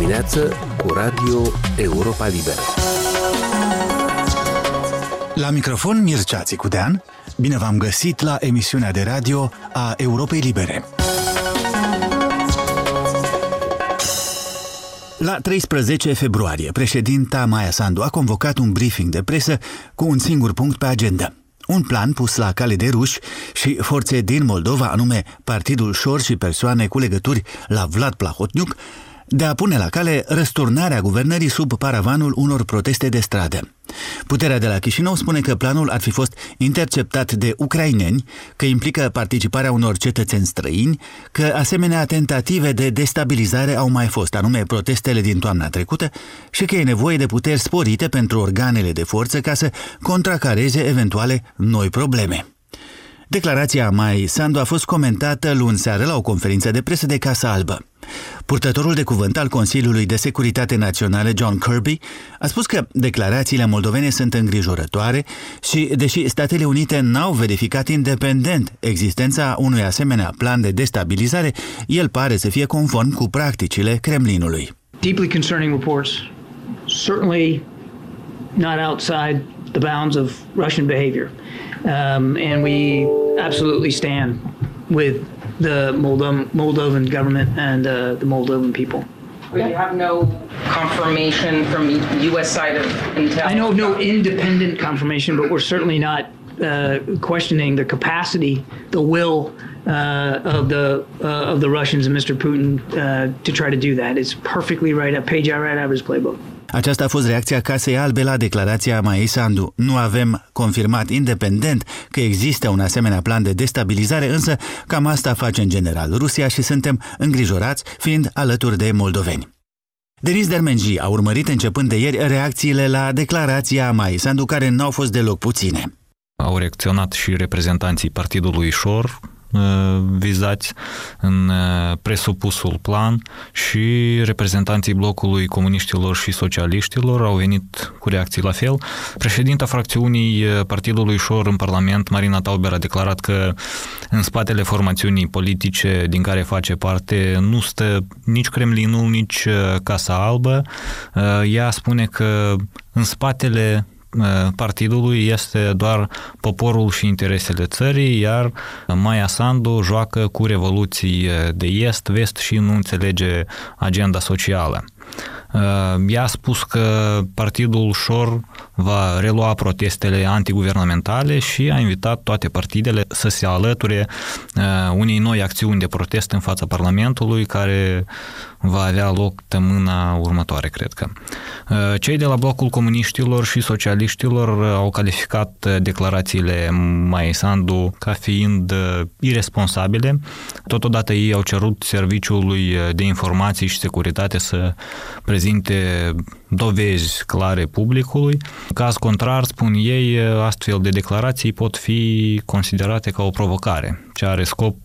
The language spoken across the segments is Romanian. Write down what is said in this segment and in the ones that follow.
dimineață cu Radio Europa Liberă. La microfon Mircea Țicudean, bine v-am găsit la emisiunea de radio a Europei Libere. La 13 februarie, președinta Maia Sandu a convocat un briefing de presă cu un singur punct pe agenda. Un plan pus la cale de ruși și forțe din Moldova, anume Partidul Șor și persoane cu legături la Vlad Plahotniuc, de a pune la cale răsturnarea guvernării sub paravanul unor proteste de stradă. Puterea de la Chișinău spune că planul ar fi fost interceptat de ucraineni, că implică participarea unor cetățeni străini, că asemenea tentative de destabilizare au mai fost, anume protestele din toamna trecută, și că e nevoie de puteri sporite pentru organele de forță ca să contracareze eventuale noi probleme. Declarația mai Sandu a fost comentată luni seară la o conferință de presă de Casa Albă. Purtătorul de cuvânt al Consiliului de Securitate Națională, John Kirby, a spus că declarațiile moldovene sunt îngrijorătoare și, deși Statele Unite n-au verificat independent existența unui asemenea plan de destabilizare, el pare să fie conform cu practicile Kremlinului. Deeply concerning reports, certainly not outside the bounds of Russian behavior. Um, and we absolutely stand with the Moldovan, Moldovan government and uh, the Moldovan people. We have no confirmation from the U.S. side of intel. I know of no independent confirmation, but we're certainly not uh, questioning the capacity, the will uh, of the uh, of the Russians and Mr. Putin uh, to try to do that. It's perfectly right, a page right out of his playbook. Aceasta a fost reacția Casei Albe la declarația Maei Sandu. Nu avem confirmat independent că există un asemenea plan de destabilizare, însă cam asta face în general Rusia și suntem îngrijorați fiind alături de moldoveni. Denis Dermenji a urmărit începând de ieri reacțiile la declarația Mai Sandu, care n-au fost deloc puține. Au reacționat și reprezentanții Partidului Șor, Uh, vizați în uh, presupusul plan și reprezentanții blocului comuniștilor și socialiștilor au venit cu reacții la fel. Președinta fracțiunii uh, Partidului Șor în Parlament, Marina Tauber, a declarat că în spatele formațiunii politice din care face parte nu stă nici Kremlinul, nici Casa Albă. Ea spune că în spatele Uh, partidului este doar poporul și interesele țării, iar Maia Sandu joacă cu revoluții de est-vest și nu înțelege agenda socială. Uh, ea a spus că partidul Șor va relua protestele antiguvernamentale și a invitat toate partidele să se alăture uh, unei noi acțiuni de protest în fața Parlamentului care va avea loc tămâna următoare, cred că. Uh, cei de la blocul comuniștilor și socialiștilor au calificat declarațiile Mai Sandu ca fiind irresponsabile. Totodată ei au cerut Serviciului de Informații și Securitate să prezinte dovezi clare publicului. Caz contrar, spun ei, astfel de declarații pot fi considerate ca o provocare, ce are scop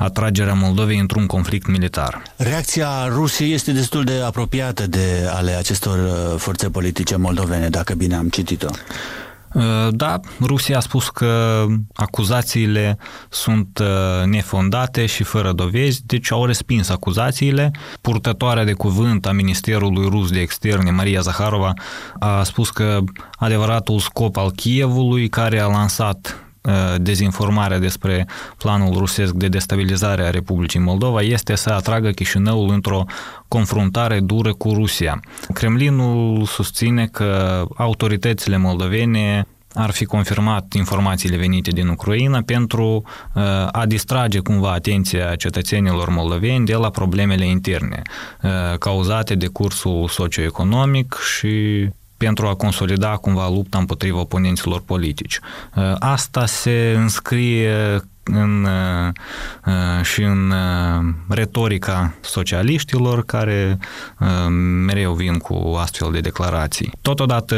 atragerea Moldovei într-un conflict militar. Reacția Rusiei este destul de apropiată de ale acestor forțe politice moldovene, dacă bine am citit-o. Uh, da, Rusia a spus că acuzațiile sunt uh, nefondate și fără dovezi, deci au respins acuzațiile. Purtătoarea de cuvânt a Ministerului Rus de Externe, Maria Zaharova, a spus că adevăratul scop al Kievului, care a lansat uh, dezinformarea despre planul rusesc de destabilizare a Republicii Moldova este să atragă Chișinăul într-o confruntare dură cu Rusia. Kremlinul susține că autoritățile moldovene ar fi confirmat informațiile venite din Ucraina pentru uh, a distrage cumva atenția cetățenilor moldoveni de la problemele interne uh, cauzate de cursul socioeconomic și pentru a consolida cumva lupta împotriva oponenților politici. Uh, asta se înscrie în, uh, uh, și în uh, retorica socialiștilor care mereu vin cu astfel de declarații. Totodată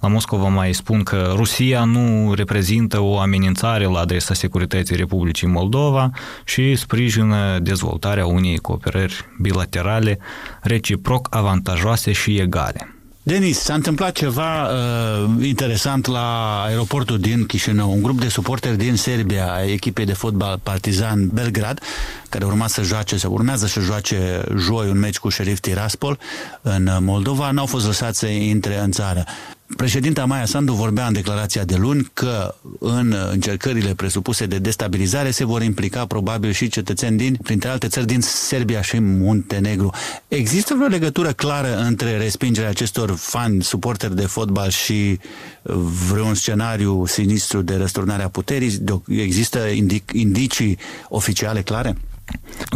la Moscova mai spun că Rusia nu reprezintă o amenințare la adresa securității Republicii Moldova și sprijină dezvoltarea unei cooperări bilaterale reciproc avantajoase și egale. Denis, s-a întâmplat ceva uh, interesant la aeroportul din Chișinău. Un grup de suporteri din Serbia, a echipei de fotbal Partizan Belgrad, care urma să joace, se urmează să joace joi un meci cu șerif Tiraspol în Moldova, n-au fost lăsați să intre în țară. Președinta Maia Sandu vorbea în declarația de luni că în încercările presupuse de destabilizare se vor implica probabil și cetățeni din, printre alte țări, din Serbia și Muntenegru. Există vreo legătură clară între respingerea acestor fani, suporteri de fotbal și vreun scenariu sinistru de răsturnare a puterii? Există indic- indicii oficiale clare?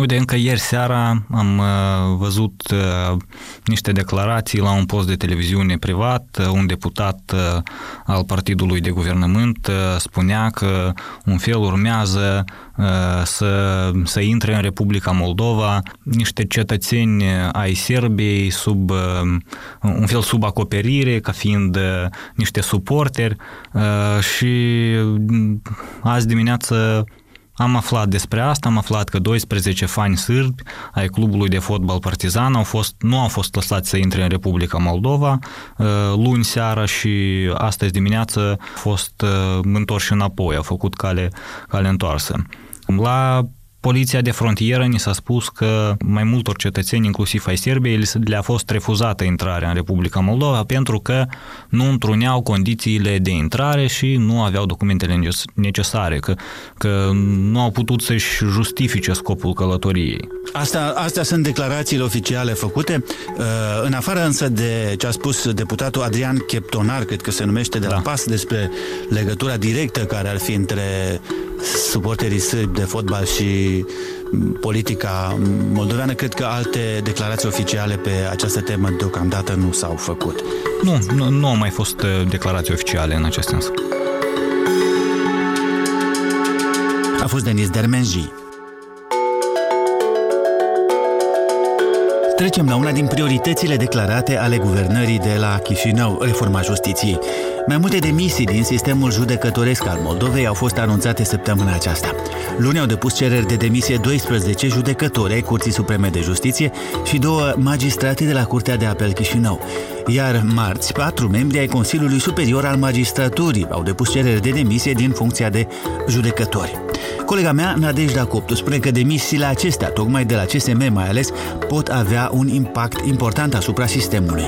Uite, încă ieri seara am uh, văzut uh, niște declarații la un post de televiziune privat. Uh, un deputat al partidului de guvernământ spunea că un fel urmează să, să intre în Republica Moldova niște cetățeni ai Serbiei sub un fel sub acoperire, ca fiind niște suporteri și azi dimineață am aflat despre asta, am aflat că 12 fani sârbi ai clubului de fotbal Partizan au fost, nu au fost lăsați să intre în Republica Moldova uh, luni seara și astăzi dimineață au fost uh, întorși înapoi, au făcut cale, cale întoarsă. La Poliția de frontieră ni s-a spus că mai multor cetățeni, inclusiv ai Serbiei, le-a fost refuzată intrarea în Republica Moldova pentru că nu întruneau condițiile de intrare și nu aveau documentele necesare, că, că nu au putut să-și justifice scopul călătoriei. Asta, astea sunt declarațiile oficiale făcute. Uh, în afară însă de ce a spus deputatul Adrian Cheptonar, cred că se numește de la da. PAS, despre legătura directă care ar fi între suporterii sârbi de fotbal și politica moldoveană, cred că alte declarații oficiale pe această temă deocamdată nu s-au făcut. Nu, nu, nu au mai fost uh, declarații oficiale în acest sens. A fost Denis Dermenji. Trecem la una din prioritățile declarate ale guvernării de la Chișinău, reforma justiției. Mai multe demisii din sistemul judecătoresc al Moldovei au fost anunțate săptămâna aceasta. Luni au depus cereri de demisie 12 judecători ai Curții Supreme de Justiție și două magistrate de la Curtea de Apel Chișinău. Iar marți, patru membri ai Consiliului Superior al Magistraturii au depus cereri de demisie din funcția de judecători. Colega mea, Nadejda Coptu, spune că demisiile acestea, tocmai de la CSM mai ales, pot avea un impact important asupra sistemului.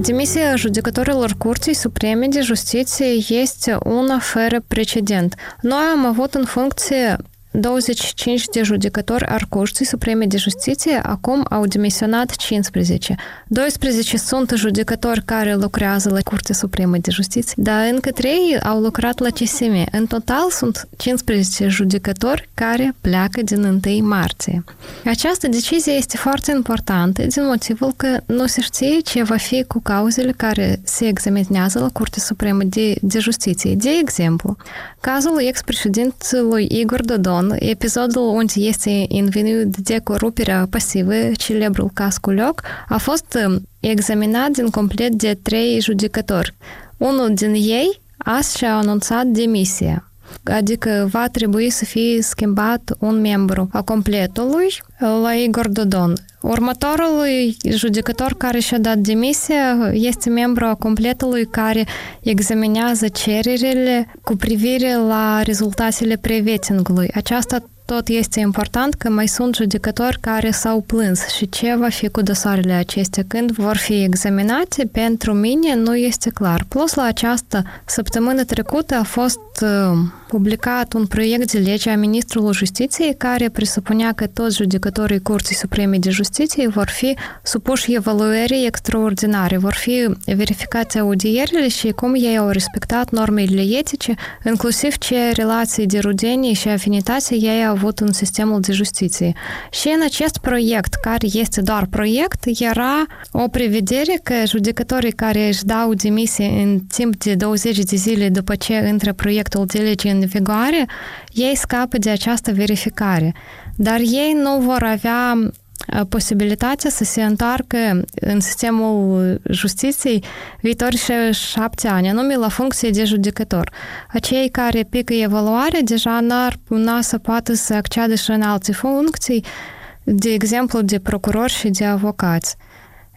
Demisia judecătorilor Curții Supreme de Justiție este una fără precedent. Noi am avut în funcție 25 de judecători ar Curții Supreme de Justiție, acum au demisionat 15. 12 sunt judecători care lucrează la Curtea Supremă de Justiție, dar încă 3 au lucrat la CSM. În total sunt 15 judecători care pleacă din 1 martie. Această decizie este foarte importantă din motivul că nu se știe ce va fi cu cauzele care se examinează la Curtea Supremă de, de Justiție. De exemplu, cazul ex-președintelui Igor Dodon episodul unde este învinuit de coruperea pasivă, celebrul caz Culioc, a fost examinat din complet de trei judecători. Unul din ei azi și-a anunțat demisia adică va trebui să fie schimbat un membru a completului la Igor Dodon. Următorul judecător care și-a dat demisia este membru a completului care examinează cererile cu privire la rezultatele prevetingului. Aceasta tot este important că mai sunt judecători care s-au plâns și ce va fi cu dosarele acestea când vor fi examinate, pentru mine nu este clar. Plus la această săptămână trecută a fost uh, publicat un proiect de lege a Ministrului Justiției care presupunea că toți judecătorii Curții Supreme de Justiție vor fi supuși evaluării extraordinare, vor fi verificate audierile și cum ei au respectat normele etice, inclusiv ce relații de rudenie și afinitate ei au avut în sistemul de justiție. Și în acest proiect, care este doar proiect, era o prevedere că judecătorii care își dau demisie în timp de 20 de zile după ce intră proiectul de lege în vigoare, ei scapă de această verificare. Dar ei nu vor avea posibilitatea să se întoarcă în sistemul justiției viitorii șapte ani, anume la funcție de judecător. Acei care pică evaluare deja n-ar puna să poată să acceadă și în alte funcții de exemplu, de procurori și de avocați.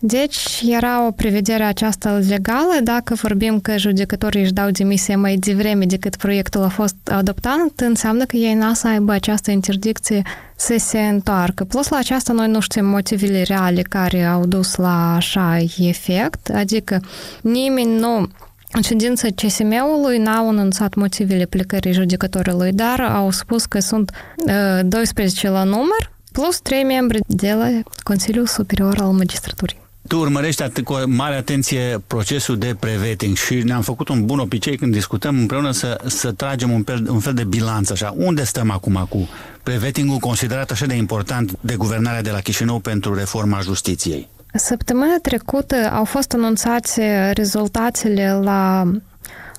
Deci era o prevedere aceasta legală dacă vorbim că judecătorii își dau demisie mai devreme decât proiectul a fost adoptat, înseamnă că ei n-a să aibă această interdicție să se întoarcă. Plus la aceasta noi nu știm motivele reale care au dus la așa efect, adică nimeni nu în ședința CSM-ului n-au anunțat motivele plecării judecătorului, dar au spus că sunt uh, 12 la număr, plus 3 membri de la Consiliul Superior al Magistraturii. Tu urmărești atât cu mare atenție procesul de preveting și ne-am făcut un bun obicei când discutăm împreună să, să tragem un fel, un fel de bilanț așa. Unde stăm acum cu prevetingul considerat așa de important de guvernarea de la Chișinău pentru reforma justiției? Săptămâna trecută au fost anunțate rezultatele la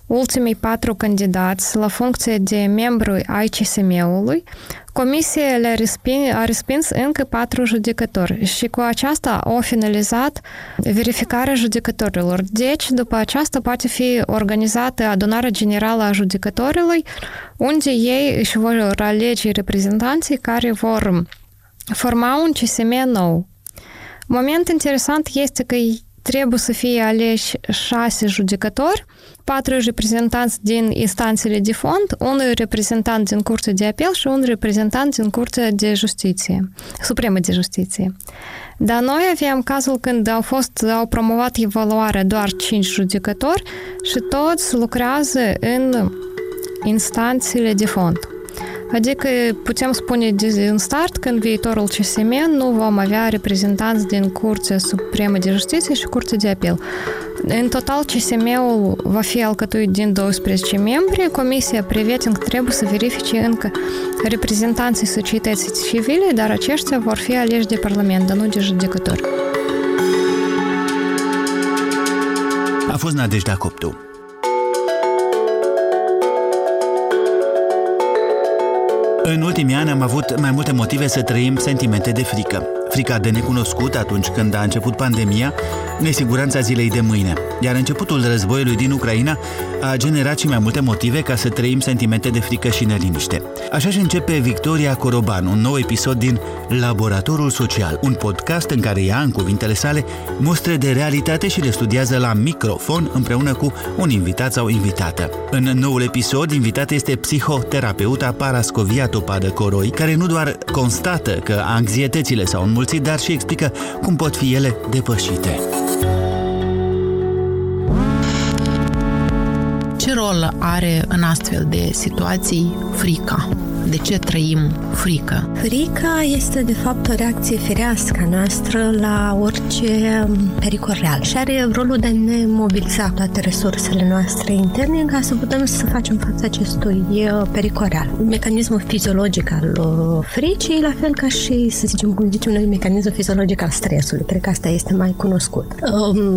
ultimii patru candidați la funcție de membru ai CSM-ului, Comisia le-a respins, a respins încă patru judecători și cu aceasta au finalizat verificarea judecătorilor. Deci, după aceasta poate fi organizată adunarea generală a judecătorilor, unde ei își vor alege reprezentanții care vor forma un CSM nou. Moment interesant este că trebuie să fie aleși șase judecători, patru reprezentanți din instanțele de fond, un reprezentant din Curtea de Apel și un reprezentant din Curtea de Justiție, Supremă de Justiție. Dar noi aveam cazul când au fost, au promovat evaluarea doar cinci judecători și toți lucrează în instanțele de fond. Adică putem spune din start că în viitorul CSM nu vom avea reprezentanți din Curtea Supremă de Justiție și Curtea de Apel. În total, CSM-ul va fi alcătuit din 12 membri. Comisia Preveting trebuie să verifice încă reprezentanții societății civile, dar aceștia vor fi aleși de Parlament, dar nu de judecători. A fost Nadejda Coptu. În ultimii ani am avut mai multe motive să trăim sentimente de frică. Frica de necunoscut atunci când a început pandemia, nesiguranța zilei de mâine. Iar începutul războiului din Ucraina a generat și mai multe motive ca să trăim sentimente de frică și neliniște. Așa și începe Victoria Coroban, un nou episod din Laboratorul Social, un podcast în care ea, în cuvintele sale, mostre de realitate și le studiază la microfon împreună cu un invitat sau invitată. În noul episod, invitată este psihoterapeuta Parascovia Topadă Coroi, care nu doar constată că anxietățile s-au înmulțit, dar și explică cum pot fi ele depășite. Rol are în astfel de situații frica? De ce trăim frică? Frica este de fapt o reacție firească noastră la orice pericol real și are rolul de a ne mobiliza toate resursele noastre interne ca să putem să facem față acestui pericol real. Mecanismul fiziologic al fricii, la fel ca și, să zicem, cum zicem noi, mecanismul fiziologic al stresului, cred că asta este mai cunoscut.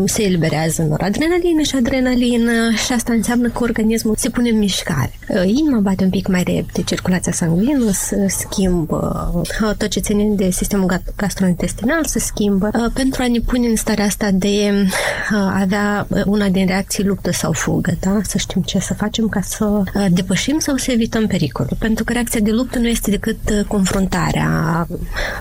Se eliberează noradrenalină și adrenalină și asta înseamnă că organismul se pune în mișcare. Inima bate un pic mai repede, circulația sanguină se schimbă, tot ce ține de sistemul gastrointestinal se schimbă, pentru a ne pune în starea asta de a avea una din reacții luptă sau fugă, da? Să știm ce să facem ca să depășim sau să evităm pericolul. Pentru că reacția de luptă nu este decât confruntarea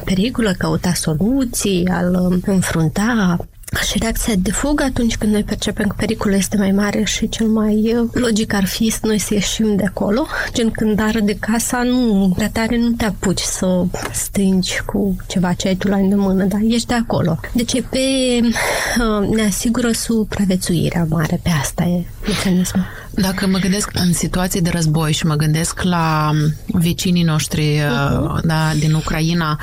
pericolului, căuta soluții, al înfrunta și reacția de fugă atunci când noi percepem că pericolul este mai mare și cel mai uh, logic ar fi să noi să ieșim de acolo. Gen când ară de casa, nu, prea tare nu te apuci să stângi cu ceva ce ai tu la îndemână, dar ești de acolo. Deci pe uh, ne asigură supraviețuirea mare, pe asta e mecanismul. Dacă mă gândesc în situații de război și mă gândesc la vecinii noștri uh-huh. da, din Ucraina,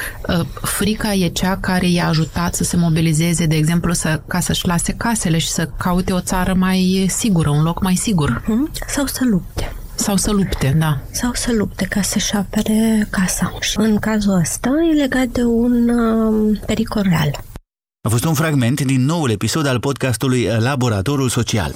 frica e cea care i-a ajutat să se mobilizeze, de exemplu, să, ca să-și lase casele și să caute o țară mai sigură, un loc mai sigur. Uh-huh. Sau să lupte. Sau să lupte, da. Sau să lupte ca să-și apere casa. Și în cazul ăsta e legat de un uh, pericol real. A fost un fragment din noul episod al podcastului Laboratorul Social.